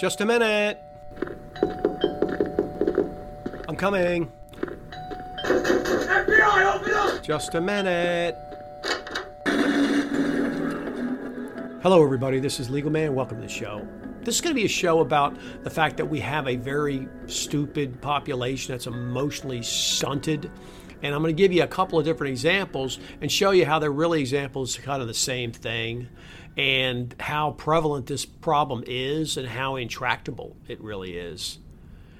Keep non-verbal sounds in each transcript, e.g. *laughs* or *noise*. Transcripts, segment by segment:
Just a minute. I'm coming. FBI, open up! Just a minute. Hello, everybody. This is Legal Man. Welcome to the show. This is going to be a show about the fact that we have a very stupid population that's emotionally stunted. And I'm going to give you a couple of different examples and show you how they're really examples kind of the same thing and how prevalent this problem is and how intractable it really is.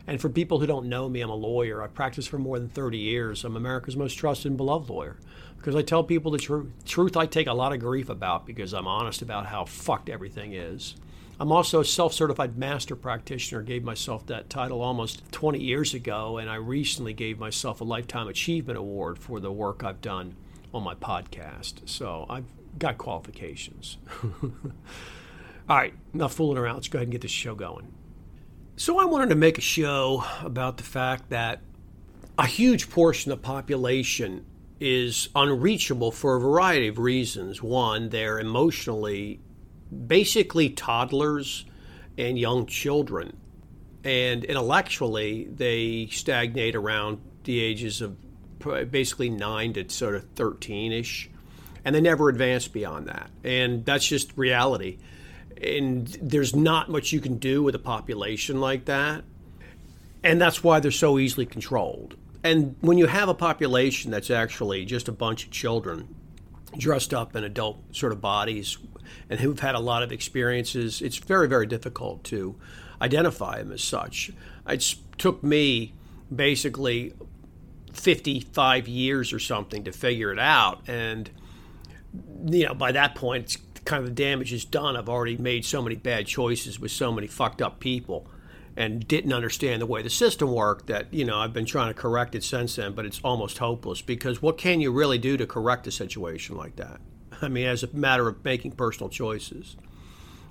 And for people who don't know me, I'm a lawyer. I've practiced for more than 30 years. I'm America's most trusted and beloved lawyer because I tell people the truth. Truth I take a lot of grief about because I'm honest about how fucked everything is. I'm also a self certified master practitioner, gave myself that title almost 20 years ago, and I recently gave myself a Lifetime Achievement Award for the work I've done on my podcast. So I've got qualifications. *laughs* All right, enough fooling around. Let's go ahead and get this show going. So I wanted to make a show about the fact that a huge portion of the population is unreachable for a variety of reasons. One, they're emotionally basically toddlers and young children. And intellectually, they stagnate around the ages of basically 9 to sort of 13 ish. And they never advance beyond that. And that's just reality. And there's not much you can do with a population like that. And that's why they're so easily controlled. And when you have a population that's actually just a bunch of children dressed up in adult sort of bodies and who've had a lot of experiences, it's very, very difficult to identify them as such. It took me basically 55 years or something to figure it out. And, you know, by that point, kind of the damage is done. I've already made so many bad choices with so many fucked up people and didn't understand the way the system worked that, you know, I've been trying to correct it since then, but it's almost hopeless because what can you really do to correct a situation like that? I mean, as a matter of making personal choices.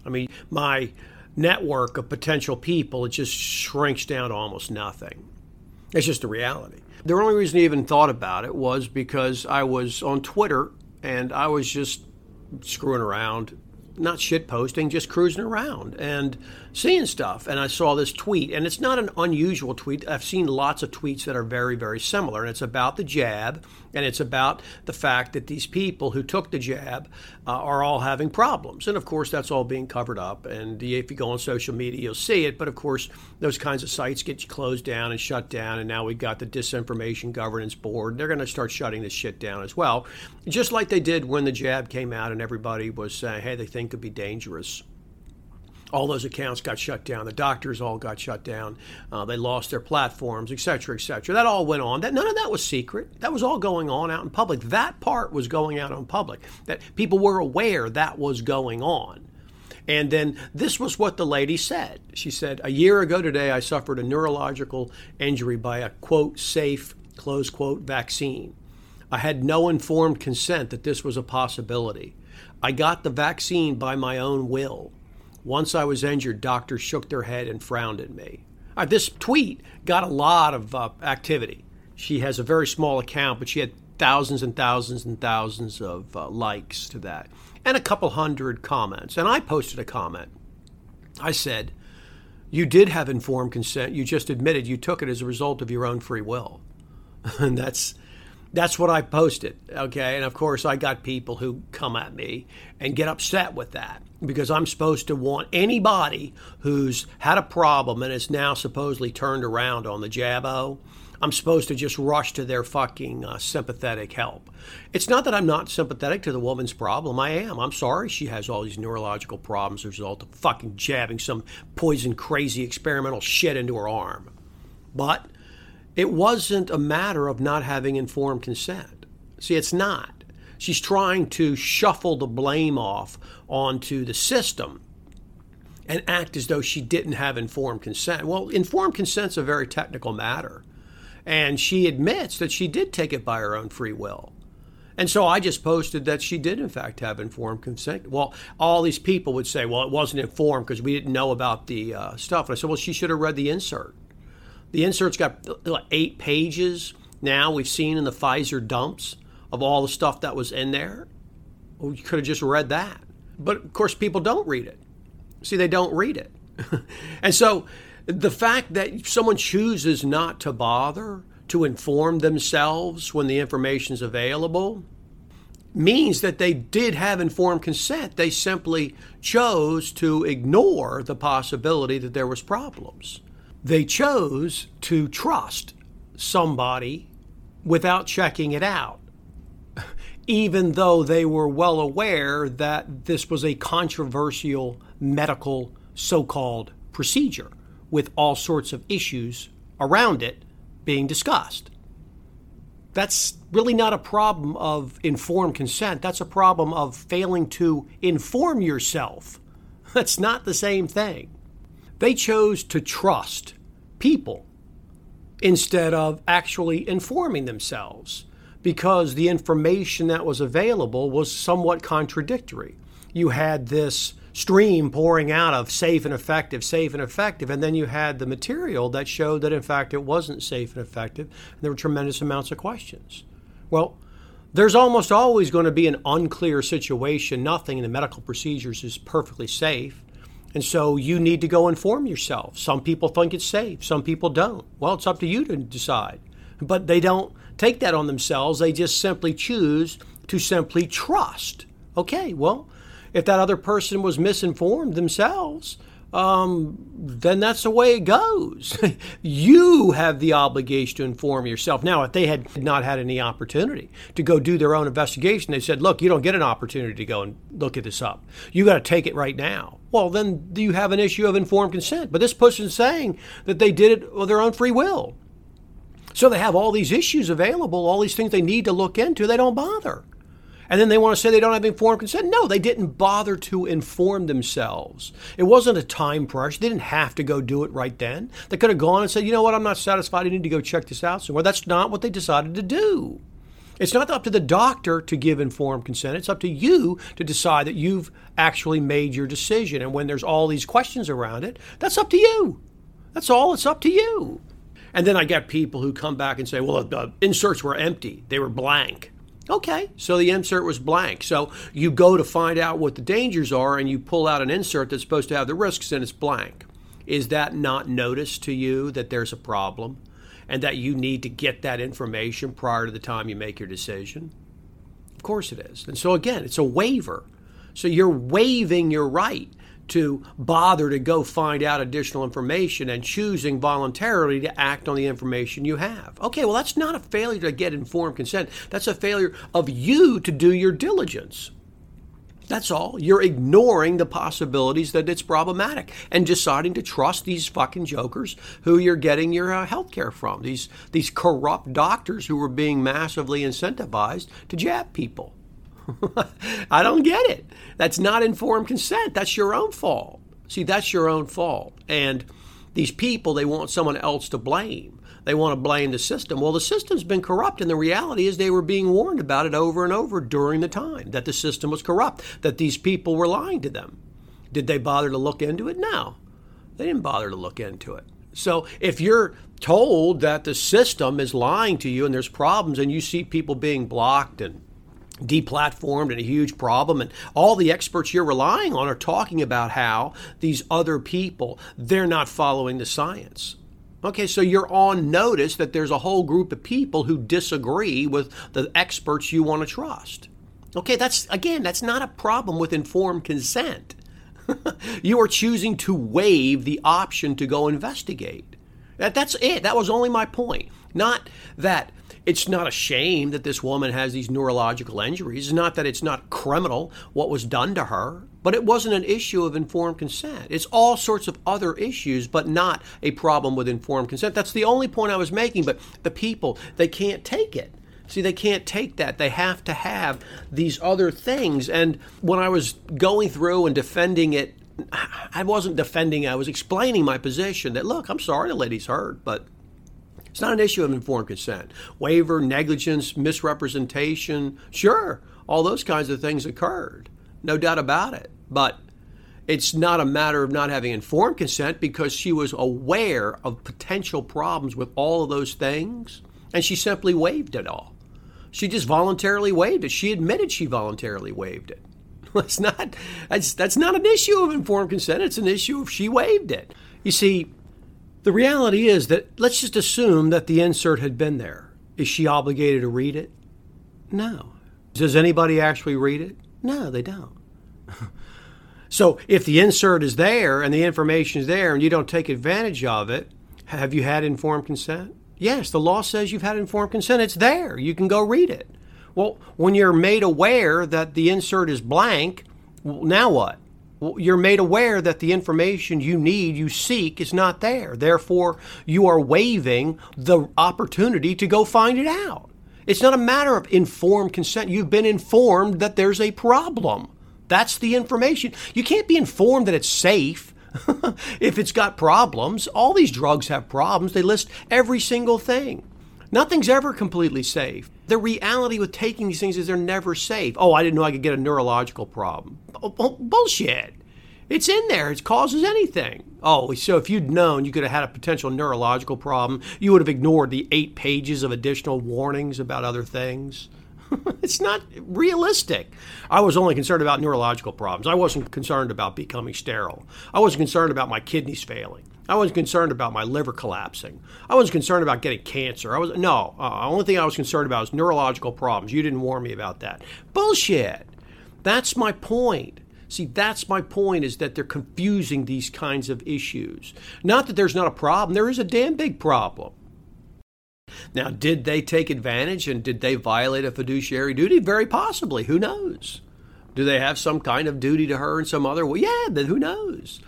I mean, my network of potential people, it just shrinks down to almost nothing. It's just a reality. The only reason I even thought about it was because I was on Twitter and I was just screwing around, not shit posting, just cruising around and seeing stuff. And I saw this tweet, and it's not an unusual tweet. I've seen lots of tweets that are very, very similar. And it's about the jab, and it's about the fact that these people who took the jab uh, are all having problems. And of course, that's all being covered up. And if you go on social media, you'll see it. But of course, those kinds of sites get closed down and shut down. And now we've got the Disinformation Governance Board. They're going to start shutting this shit down as well, just like they did when the jab came out and everybody was saying, hey, they think it could be dangerous all those accounts got shut down. The doctors all got shut down. Uh, they lost their platforms, et cetera, et cetera. That all went on. That none of that was secret. That was all going on out in public. That part was going out in public. That people were aware that was going on. And then this was what the lady said. She said, "A year ago today, I suffered a neurological injury by a quote safe close quote vaccine. I had no informed consent that this was a possibility. I got the vaccine by my own will." Once I was injured, doctors shook their head and frowned at me. Right, this tweet got a lot of uh, activity. She has a very small account, but she had thousands and thousands and thousands of uh, likes to that and a couple hundred comments. And I posted a comment. I said, You did have informed consent. You just admitted you took it as a result of your own free will. *laughs* and that's that's what I posted. Okay. And of course, I got people who come at me and get upset with that because I'm supposed to want anybody who's had a problem and is now supposedly turned around on the Jabo. I'm supposed to just rush to their fucking uh, sympathetic help. It's not that I'm not sympathetic to the woman's problem. I am. I'm sorry she has all these neurological problems as a result of fucking jabbing some poison, crazy experimental shit into her arm. But it wasn't a matter of not having informed consent. See, it's not. She's trying to shuffle the blame off onto the system and act as though she didn't have informed consent. Well, informed consent's a very technical matter. And she admits that she did take it by her own free will. And so I just posted that she did, in fact, have informed consent. Well, all these people would say, well, it wasn't informed because we didn't know about the uh, stuff. And I said, well, she should have read the insert. The insert's got eight pages now. We've seen in the Pfizer dumps of all the stuff that was in there. Well, you could have just read that. But of course, people don't read it. See, they don't read it. *laughs* and so the fact that someone chooses not to bother to inform themselves when the information is available means that they did have informed consent. They simply chose to ignore the possibility that there was problems. They chose to trust somebody without checking it out, even though they were well aware that this was a controversial medical so called procedure with all sorts of issues around it being discussed. That's really not a problem of informed consent. That's a problem of failing to inform yourself. *laughs* That's not the same thing. They chose to trust people instead of actually informing themselves because the information that was available was somewhat contradictory. You had this stream pouring out of safe and effective, safe and effective, and then you had the material that showed that in fact it wasn't safe and effective, and there were tremendous amounts of questions. Well, there's almost always going to be an unclear situation. Nothing in the medical procedures is perfectly safe. And so you need to go inform yourself. Some people think it's safe, some people don't. Well, it's up to you to decide. But they don't take that on themselves. They just simply choose to simply trust. Okay, well, if that other person was misinformed themselves, um, then that's the way it goes. *laughs* you have the obligation to inform yourself. Now, if they had not had any opportunity to go do their own investigation, they said, look, you don't get an opportunity to go and look at this up. You got to take it right now. Well, then do you have an issue of informed consent. But this person's saying that they did it of their own free will. So they have all these issues available, all these things they need to look into. They don't bother and then they want to say they don't have informed consent. No, they didn't bother to inform themselves. It wasn't a time pressure. They didn't have to go do it right then. They could have gone and said, you know what, I'm not satisfied. I need to go check this out somewhere. That's not what they decided to do. It's not up to the doctor to give informed consent. It's up to you to decide that you've actually made your decision. And when there's all these questions around it, that's up to you. That's all. It's up to you. And then I get people who come back and say, well, the inserts were empty, they were blank. Okay, so the insert was blank. So you go to find out what the dangers are and you pull out an insert that's supposed to have the risks and it's blank. Is that not noticed to you that there's a problem and that you need to get that information prior to the time you make your decision? Of course it is. And so again, it's a waiver. So you're waiving your right to bother to go find out additional information and choosing voluntarily to act on the information you have. Okay, well, that's not a failure to get informed consent. That's a failure of you to do your diligence. That's all. You're ignoring the possibilities that it's problematic and deciding to trust these fucking jokers who you're getting your uh, health care from. These, these corrupt doctors who are being massively incentivized to jab people. *laughs* I don't get it. That's not informed consent. That's your own fault. See, that's your own fault. And these people, they want someone else to blame. They want to blame the system. Well, the system's been corrupt, and the reality is they were being warned about it over and over during the time that the system was corrupt, that these people were lying to them. Did they bother to look into it? No, they didn't bother to look into it. So if you're told that the system is lying to you and there's problems, and you see people being blocked and deplatformed and a huge problem and all the experts you're relying on are talking about how these other people they're not following the science okay so you're on notice that there's a whole group of people who disagree with the experts you want to trust. Okay that's again that's not a problem with informed consent. *laughs* You are choosing to waive the option to go investigate. That, that's it. That was only my point. Not that it's not a shame that this woman has these neurological injuries. It's not that it's not criminal what was done to her, but it wasn't an issue of informed consent. It's all sorts of other issues, but not a problem with informed consent. That's the only point I was making, but the people, they can't take it. See, they can't take that. They have to have these other things. And when I was going through and defending it, I wasn't defending, I was explaining my position that, look, I'm sorry the lady's hurt, but it's not an issue of informed consent. Waiver, negligence, misrepresentation, sure, all those kinds of things occurred. No doubt about it. But it's not a matter of not having informed consent because she was aware of potential problems with all of those things and she simply waived it all. She just voluntarily waived it. She admitted she voluntarily waived it. *laughs* That's not that's that's not an issue of informed consent. It's an issue if she waived it. You see, the reality is that let's just assume that the insert had been there. Is she obligated to read it? No. Does anybody actually read it? No, they don't. so if the insert is there and the information is there and you don't take advantage of it, have you had informed consent? Yes, the law says you've had informed consent. It's there. You can go read it. Well, when you're made aware that the insert is blank, now what? Well, you're made aware that the information you need, you seek, is not there. Therefore, you are waiving the opportunity to go find it out. It's not a matter of informed consent. You've been informed that there's a problem. That's the information. You can't be informed that it's safe *laughs* if it's got problems. All these drugs have problems. They list every single thing. Nothing's ever completely safe. The reality with taking these things is they're never safe. Oh, I didn't know I could get a neurological problem. Oh, oh bullshit. It's in there. It causes anything. Oh, so if you'd known you could have had a potential neurological problem, you would have ignored the eight pages of additional warnings about other things. *laughs* it's not realistic. I was only concerned about neurological problems. I wasn't concerned about becoming sterile. I wasn't concerned about my kidneys failing. I wasn't concerned about my liver collapsing. I wasn't concerned about getting cancer. I was no. Uh, the only thing I was concerned about was neurological problems. You didn't warn me about that. Bullshit. That's my point. See, that's my point is that they're confusing these kinds of issues. Not that there's not a problem, there is a damn big problem. Now, did they take advantage and did they violate a fiduciary duty? Very possibly. Who knows? Do they have some kind of duty to her in some other way? Yeah, then who knows?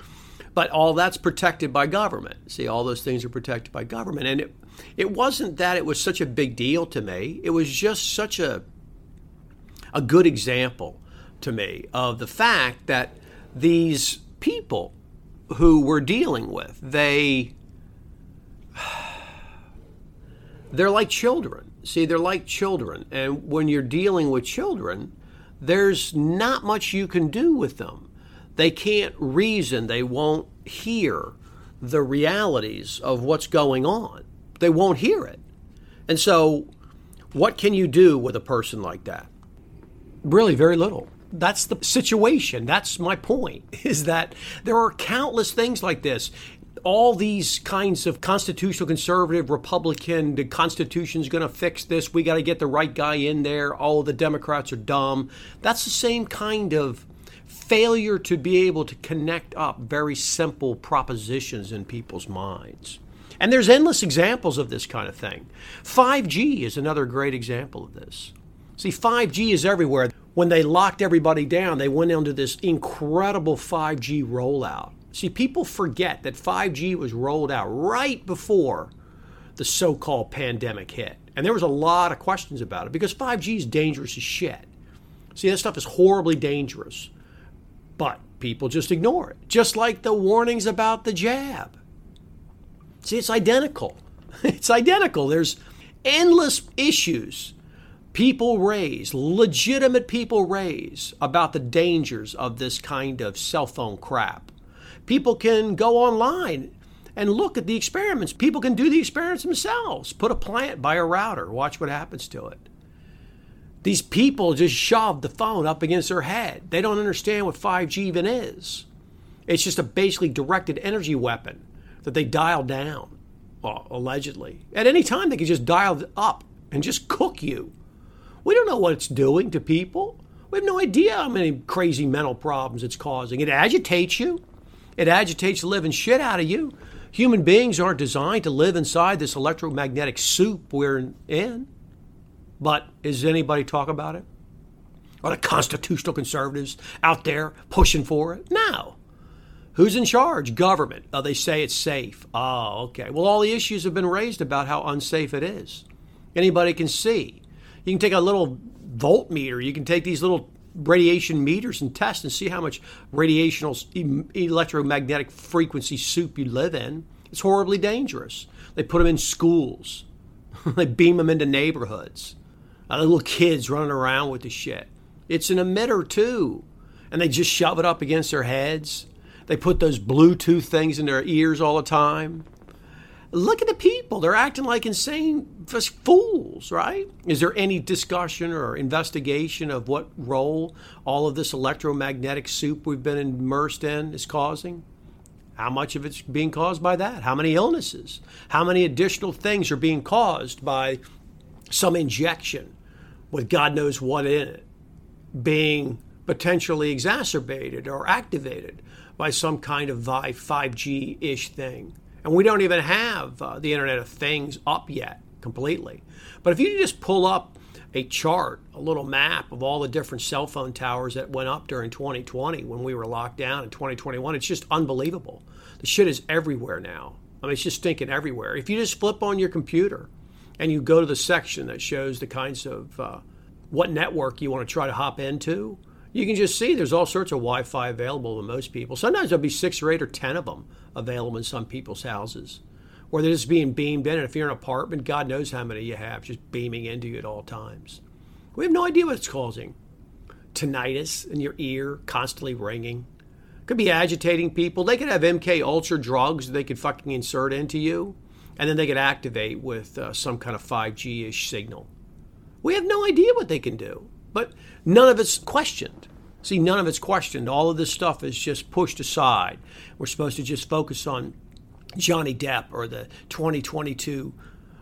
But all that's protected by government. See, all those things are protected by government. And it, it wasn't that it was such a big deal to me, it was just such a, a good example to me of the fact that these people who we're dealing with, they. *sighs* They're like children. See, they're like children. And when you're dealing with children, there's not much you can do with them they can't reason, they won't hear the realities of what's going on. They won't hear it. And so, what can you do with a person like that? Really, very little. That's the situation. That's my point, *laughs* is that there are countless things like this all these kinds of constitutional conservative republican the constitution's going to fix this we got to get the right guy in there oh the democrats are dumb that's the same kind of failure to be able to connect up very simple propositions in people's minds. And there's endless examples of this kind of thing. 5G is another great example of this. See, 5G is everywhere. When they locked everybody down, they went into this incredible 5G rollout. See, people forget that 5G was rolled out right before the so called pandemic hit. And there was a lot of questions about it because 5G is dangerous as shit. See, that stuff is horribly dangerous. But people just ignore it, just like the warnings about the jab. See, it's identical. *laughs* It's identical. There's endless issues people raise, legitimate people raise about the dangers of this kind of cell phone crap. People can go online and look at the experiments. People can do the experiments themselves. Put a plant by a router, watch what happens to it. These people just shove the phone up against their head. They don't understand what 5G even is. It's just a basically directed energy weapon that they dial down, well, allegedly. At any time, they can just dial up and just cook you. We don't know what it's doing to people. We have no idea how many crazy mental problems it's causing. It agitates you, it agitates the living shit out of you. Human beings aren't designed to live inside this electromagnetic soup we're in. But is anybody talk about it? Are the constitutional conservatives out there pushing for it? No. Who's in charge? Government. Oh, they say it's safe. Oh, okay. Well, all the issues have been raised about how unsafe it is. Anybody can see. You can take a little voltmeter. You can take these little radiation meters and test and see how much radiational electromagnetic frequency soup you live in. It's horribly dangerous. They put them in schools. *laughs* they beam them into neighborhoods uh, little kids running around with the shit. It's an emitter too. And they just shove it up against their heads. They put those Bluetooth things in their ears all the time. Look at the people. They're acting like insane fools, right? Is there any discussion or investigation of what role all of this electromagnetic soup we've been immersed in is causing? How much of it's being caused by that? How many illnesses? How many additional things are being caused by some injection with God knows what in it being potentially exacerbated or activated by some kind of 5G ish thing? And we don't even have uh, the Internet of Things up yet completely. But if you just pull up a chart, a little map of all the different cell phone towers that went up during 2020 when we were locked down in 2021, it's just unbelievable. The shit is everywhere now. I mean, it's just stinking everywhere. If you just flip on your computer and you go to the section that shows the kinds of uh, what network you want to try to hop into, you can just see there's all sorts of Wi Fi available to most people. Sometimes there'll be six or eight or ten of them available in some people's houses where they're just being beamed in. And if you're in an apartment, God knows how many you have just beaming into you at all times. We have no idea what it's causing. Tinnitus in your ear, constantly ringing. Could be agitating people. They could have MK Ultra drugs they could fucking insert into you, and then they could activate with uh, some kind of 5G ish signal. We have no idea what they can do, but none of it's questioned. See, none of it's questioned. All of this stuff is just pushed aside. We're supposed to just focus on Johnny Depp or the 2022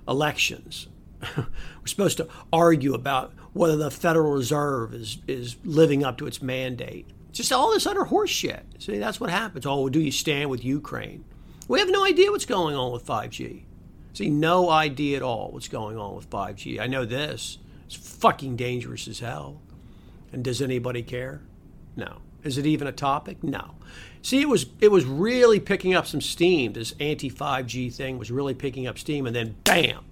elections. *laughs* We're supposed to argue about whether the Federal Reserve is, is living up to its mandate. Just all this utter horseshit. See, that's what happens. Oh, do you stand with Ukraine? We have no idea what's going on with 5G. See, no idea at all what's going on with 5G. I know this. It's fucking dangerous as hell. And does anybody care? No. Is it even a topic? No. See, it was it was really picking up some steam. This anti 5G thing was really picking up steam, and then bam,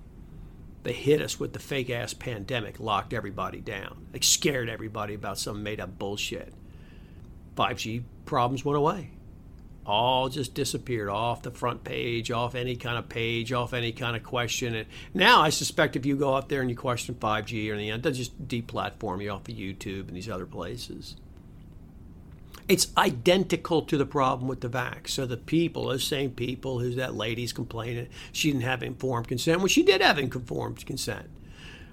they hit us with the fake ass pandemic, locked everybody down, like scared everybody about some made up bullshit. 5G problems went away. All just disappeared off the front page, off any kind of page, off any kind of question. And now I suspect if you go out there and you question 5G or end, they'll just deplatform you off of YouTube and these other places. It's identical to the problem with the vax. So the people, those same people who's that lady's complaining she didn't have informed consent, well, she did have informed consent.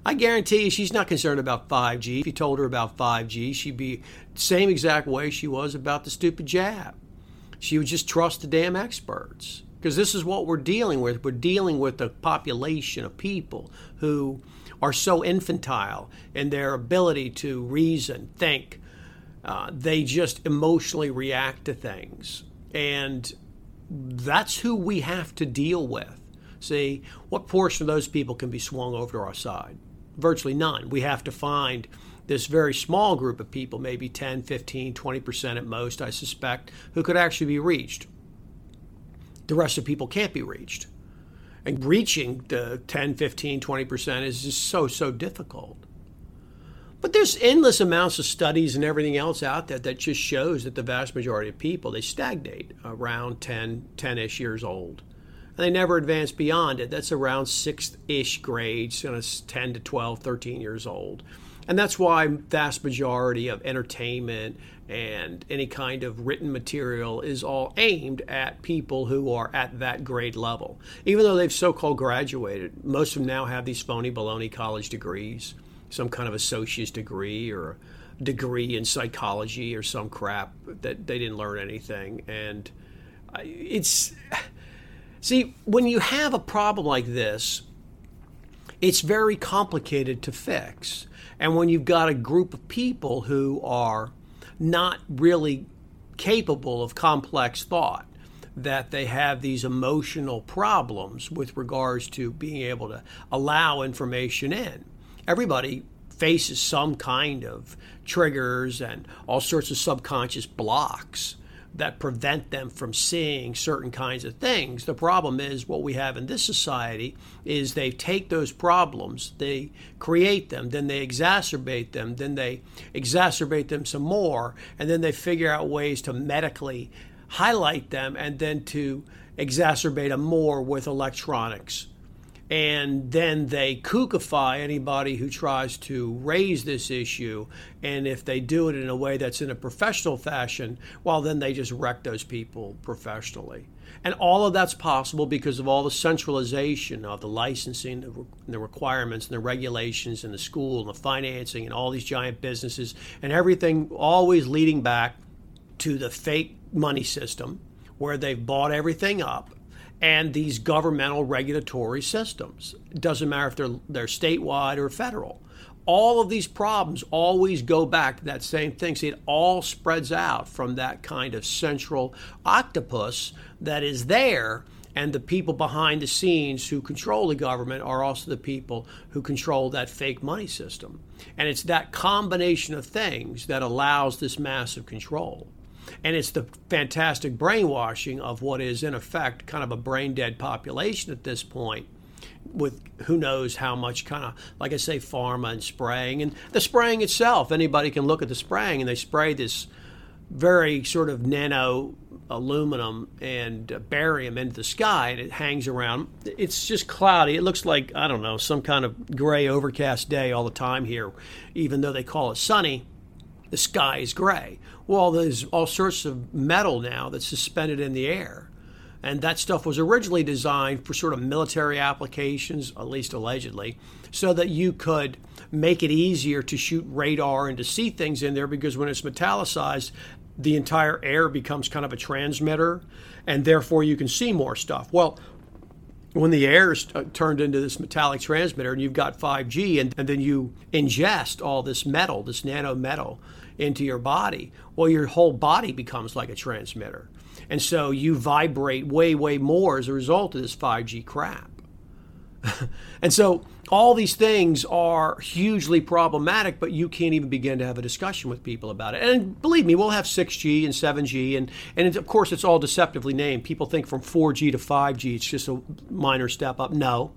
I guarantee you she's not concerned about 5G. If you told her about 5G, she'd be same exact way she was about the stupid jab. She would just trust the damn experts. Because this is what we're dealing with. We're dealing with a population of people who are so infantile in their ability to reason, think, uh, they just emotionally react to things. And that's who we have to deal with. See, what portion of those people can be swung over to our side? Virtually none. We have to find this very small group of people, maybe 10, 15, 20% at most, I suspect, who could actually be reached. The rest of people can't be reached. And reaching the 10, 15, 20% is just so, so difficult. But there's endless amounts of studies and everything else out there that just shows that the vast majority of people they stagnate around 10 10ish years old. And they never advance beyond it. That's around 6th-ish grades, you know, 10 to 12, 13 years old. And that's why vast majority of entertainment and any kind of written material is all aimed at people who are at that grade level. Even though they've so-called graduated, most of them now have these phony baloney college degrees some kind of associate's degree or a degree in psychology or some crap that they didn't learn anything. And it's see when you have a problem like this, it's very complicated to fix. And when you've got a group of people who are not really capable of complex thought, that they have these emotional problems with regards to being able to allow information in. Everybody faces some kind of triggers and all sorts of subconscious blocks that prevent them from seeing certain kinds of things. The problem is what we have in this society is they take those problems, they create them, then they exacerbate them, then they exacerbate them some more, and then they figure out ways to medically highlight them and then to exacerbate them more with electronics and then they kookify anybody who tries to raise this issue. And if they do it in a way that's in a professional fashion, well, then they just wreck those people professionally. And all of that's possible because of all the centralization of the licensing, and the requirements, and the regulations, and the school, and the financing, and all these giant businesses, and everything always leading back to the fake money system where they've bought everything up and these governmental regulatory systems. It doesn't matter if they're, they're statewide or federal. All of these problems always go back to that same thing. See, it all spreads out from that kind of central octopus that is there. And the people behind the scenes who control the government are also the people who control that fake money system. And it's that combination of things that allows this massive control. And it's the fantastic brainwashing of what is, in effect, kind of a brain dead population at this point with who knows how much kind of like I say pharma and spraying. And the spraying itself anybody can look at the spraying and they spray this very sort of nano aluminum and uh, barium into the sky and it hangs around. It's just cloudy. It looks like I don't know some kind of gray overcast day all the time here. Even though they call it sunny the sky is gray well, there's all sorts of metal now that's suspended in the air. And that stuff was originally designed for sort of military applications, at least allegedly, so that you could make it easier to shoot radar and to see things in there because when it's metallicized, the entire air becomes kind of a transmitter and therefore you can see more stuff. Well, when the air is uh, turned into this metallic transmitter and you've got 5G and, and then you ingest all this metal, this nano metal, into your body, well, your whole body becomes like a transmitter. And so you vibrate way, way more as a result of this 5G crap. *laughs* and so all these things are hugely problematic, but you can't even begin to have a discussion with people about it. And believe me, we'll have 6G and 7G, and, and of course, it's all deceptively named. People think from 4G to 5G, it's just a minor step up. No.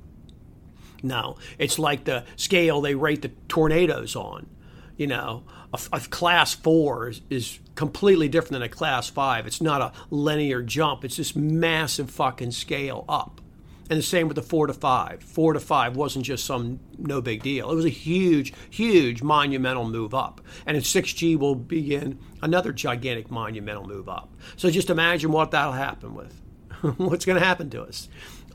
No. It's like the scale they rate the tornadoes on. You know, a, a class four is, is completely different than a class five. It's not a linear jump, it's this massive fucking scale up. And the same with the four to five. Four to five wasn't just some no big deal. It was a huge, huge monumental move up. And in 6G will begin another gigantic monumental move up. So just imagine what that'll happen with. *laughs* What's going to happen to us?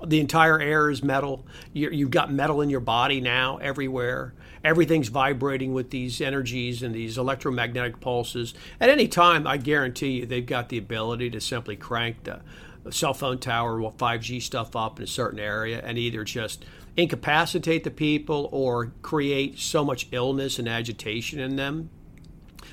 The entire air is metal. you have got metal in your body now everywhere everything's vibrating with these energies and these electromagnetic pulses. At any time, I guarantee you, they've got the ability to simply crank the cell phone tower or 5G stuff up in a certain area and either just incapacitate the people or create so much illness and agitation in them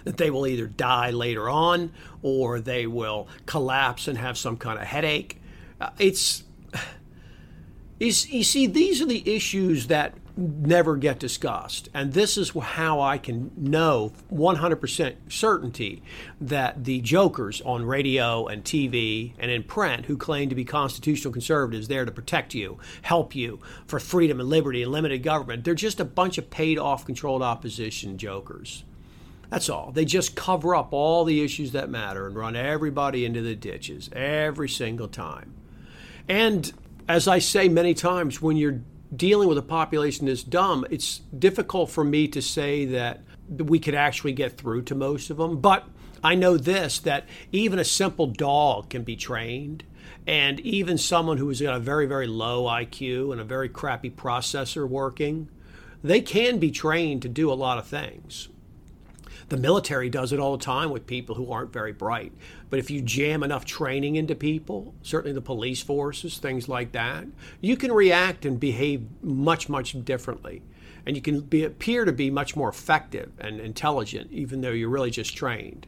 that they will either die later on or they will collapse and have some kind of headache. Uh, it's, *sighs* you see these are the issues that never get discussed. And this is how I can know 100% certainty that the jokers on radio and TV and in print who claim to be constitutional conservatives there to protect you, help you for freedom and liberty and limited government, they're just a bunch of paid off controlled opposition jokers. That's all. They just cover up all the issues that matter and run everybody into the ditches every single time. And as I say many times, when you're dealing with a population this dumb, it's difficult for me to say that we could actually get through to most of them. But I know this that even a simple dog can be trained. And even someone who has got a very, very low IQ and a very crappy processor working, they can be trained to do a lot of things. The military does it all the time with people who aren't very bright. But if you jam enough training into people, certainly the police forces, things like that, you can react and behave much, much differently. And you can be, appear to be much more effective and intelligent, even though you're really just trained.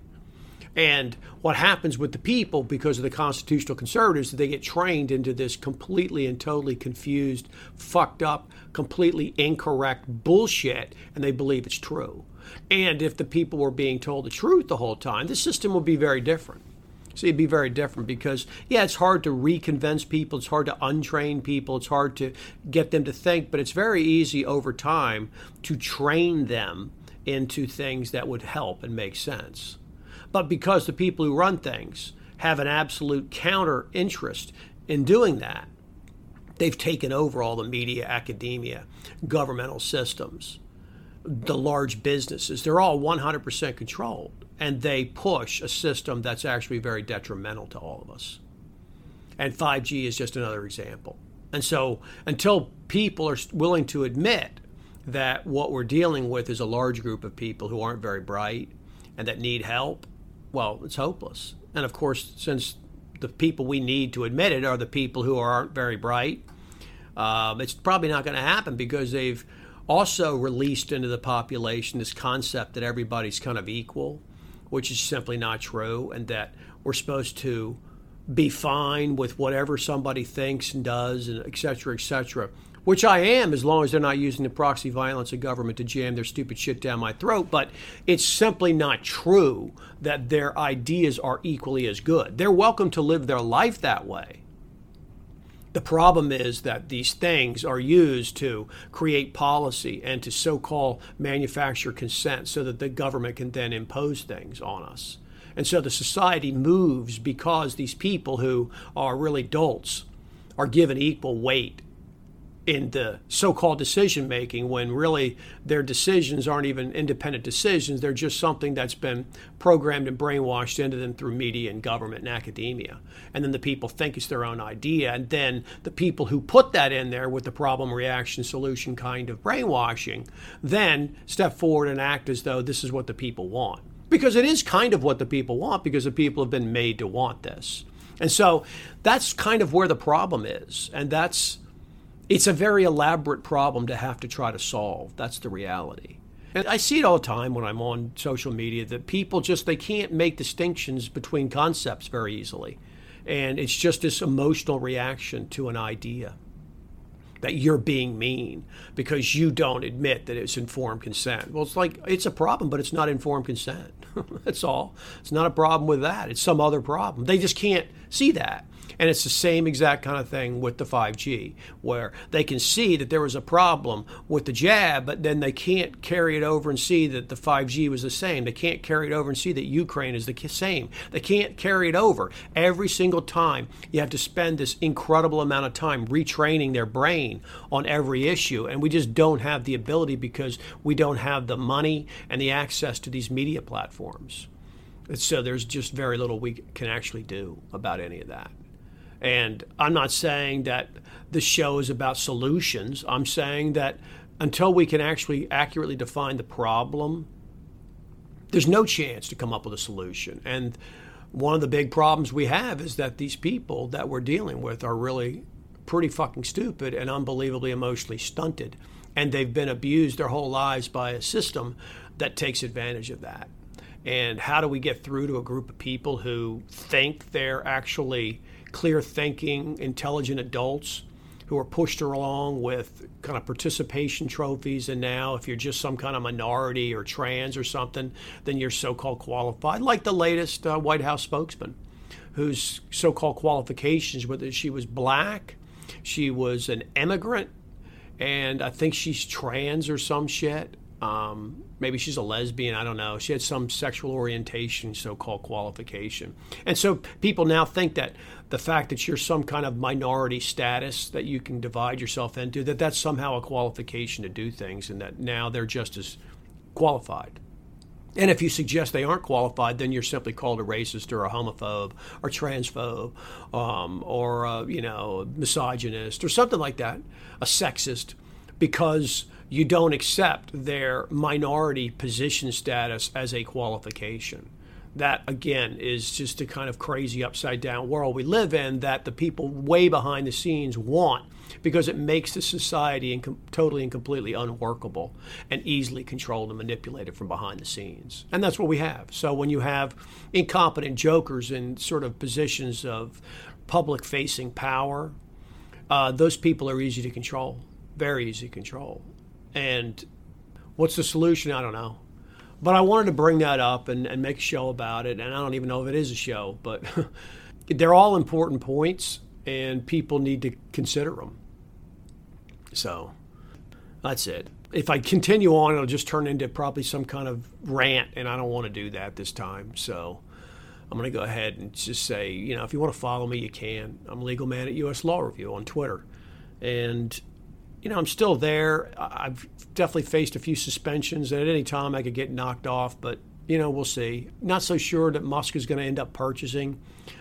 And what happens with the people because of the constitutional conservatives, is they get trained into this completely and totally confused, fucked up, completely incorrect bullshit, and they believe it's true. And if the people were being told the truth the whole time, the system would be very different. So it'd be very different because, yeah, it's hard to reconvince people, it's hard to untrain people, it's hard to get them to think, but it's very easy over time to train them into things that would help and make sense. But because the people who run things have an absolute counter interest in doing that, they've taken over all the media, academia, governmental systems, the large businesses. They're all 100% controlled, and they push a system that's actually very detrimental to all of us. And 5G is just another example. And so, until people are willing to admit that what we're dealing with is a large group of people who aren't very bright and that need help, well, it's hopeless. And of course, since the people we need to admit it are the people who aren't very bright, um, it's probably not going to happen because they've also released into the population this concept that everybody's kind of equal, which is simply not true, and that we're supposed to be fine with whatever somebody thinks and does, and et cetera, et cetera which I am as long as they're not using the proxy violence of government to jam their stupid shit down my throat. But it's simply not true that their ideas are equally as good. They're welcome to live their life that way. The problem is that these things are used to create policy and to so called manufacture consent so that the government can then impose things on us. And so the society moves because these people who are really dolts are given equal weight in the so-called decision making when really their decisions aren't even independent decisions. They're just something that's been programmed and brainwashed into them through media and government and academia. And then the people think it's their own idea and then the people who put that in there with the problem reaction solution kind of brainwashing then step forward and act as though this is what the people want. Because it is kind of what the people want because the people have been made to want this. And so that's kind of where the problem is and that's it's a very elaborate problem to have to try to solve. That's the reality. And I see it all the time when I'm on social media that people just they can't make distinctions between concepts very easily. And it's just this emotional reaction to an idea that you're being mean because you don't admit that it's informed consent. Well, it's like it's a problem, but it's not informed consent. *laughs* That's all. It's not a problem with that. It's some other problem. They just can't see that. And it's the same exact kind of thing with the 5G, where they can see that there was a problem with the jab, but then they can't carry it over and see that the 5G was the same. They can't carry it over and see that Ukraine is the same. They can't carry it over. Every single time, you have to spend this incredible amount of time retraining their brain on every issue. And we just don't have the ability because we don't have the money and the access to these media platforms. So there's just very little we can actually do about any of that. And I'm not saying that the show is about solutions. I'm saying that until we can actually accurately define the problem, there's no chance to come up with a solution. And one of the big problems we have is that these people that we're dealing with are really pretty fucking stupid and unbelievably emotionally stunted. And they've been abused their whole lives by a system that takes advantage of that. And how do we get through to a group of people who think they're actually clear thinking, intelligent adults who are pushed along with kind of participation trophies. And now, if you're just some kind of minority or trans or something, then you're so called qualified, like the latest uh, White House spokesman, whose so called qualifications were that she was black, she was an immigrant, and I think she's trans or some shit. Um, maybe she's a lesbian. I don't know. She had some sexual orientation, so called qualification. And so people now think that the fact that you're some kind of minority status that you can divide yourself into, that that's somehow a qualification to do things, and that now they're just as qualified. And if you suggest they aren't qualified, then you're simply called a racist or a homophobe or transphobe um, or, you know, misogynist or something like that, a sexist, because you don't accept their minority position status as a qualification. That, again, is just a kind of crazy upside down world we live in that the people way behind the scenes want because it makes the society totally and completely unworkable and easily controlled and manipulated from behind the scenes. And that's what we have. So when you have incompetent jokers in sort of positions of public facing power, uh, those people are easy to control, very easy to control. And what's the solution? I don't know. But I wanted to bring that up and, and make a show about it. And I don't even know if it is a show, but *laughs* they're all important points and people need to consider them. So that's it. If I continue on, it'll just turn into probably some kind of rant, and I don't want to do that this time. So I'm going to go ahead and just say, you know, if you want to follow me, you can. I'm Legal Man at U.S. Law Review on Twitter And, you know, I'm still there. I've definitely faced a few suspensions, and at any time I could get knocked off, but, you know, we'll see. Not so sure that Musk is going to end up purchasing.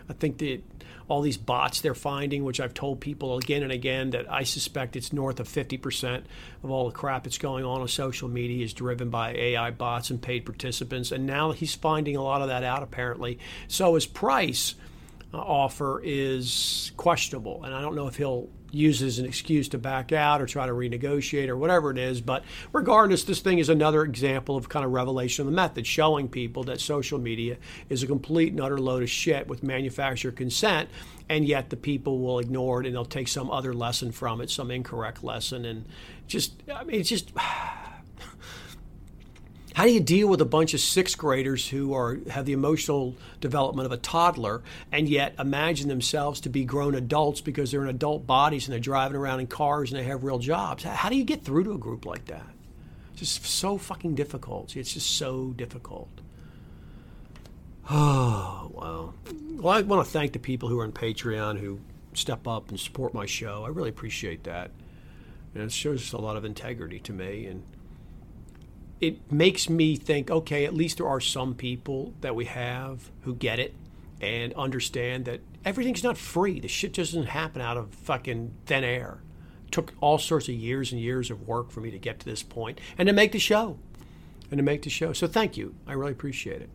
I think that all these bots they're finding, which I've told people again and again that I suspect it's north of 50% of all the crap that's going on on social media is driven by AI bots and paid participants. And now he's finding a lot of that out, apparently. So his price offer is questionable. And I don't know if he'll use as an excuse to back out or try to renegotiate or whatever it is. But regardless, this thing is another example of kind of revelation of the method, showing people that social media is a complete and utter load of shit with manufacturer consent, and yet the people will ignore it and they'll take some other lesson from it, some incorrect lesson, and just I mean, it's just. How do you deal with a bunch of sixth graders who are have the emotional development of a toddler and yet imagine themselves to be grown adults because they're in adult bodies and they're driving around in cars and they have real jobs? How do you get through to a group like that? It's just so fucking difficult. It's just so difficult. Oh, *sighs* wow. Well, I want to thank the people who are on Patreon who step up and support my show. I really appreciate that. And it shows a lot of integrity to me and it makes me think, okay, at least there are some people that we have who get it and understand that everything's not free. The shit doesn't happen out of fucking thin air. It took all sorts of years and years of work for me to get to this point and to make the show. And to make the show. So thank you. I really appreciate it.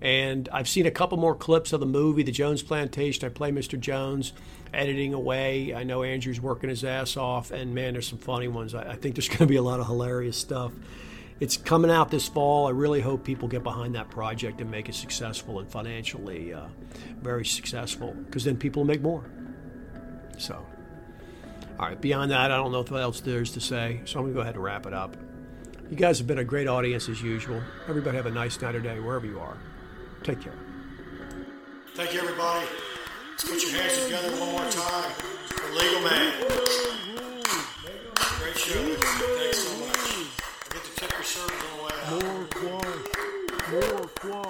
And I've seen a couple more clips of the movie, The Jones Plantation. I play Mr. Jones, editing away. I know Andrew's working his ass off, and man, there's some funny ones. I, I think there's *laughs* going to be a lot of hilarious stuff it's coming out this fall. I really hope people get behind that project and make it successful and financially uh, very successful because then people make more. So, all right, beyond that, I don't know what else there's to say. So I'm going to go ahead and wrap it up. You guys have been a great audience as usual. Everybody have a nice night or day wherever you are. Take care. Thank you, everybody. Let's put your hands together one more time for Legal Man. 哇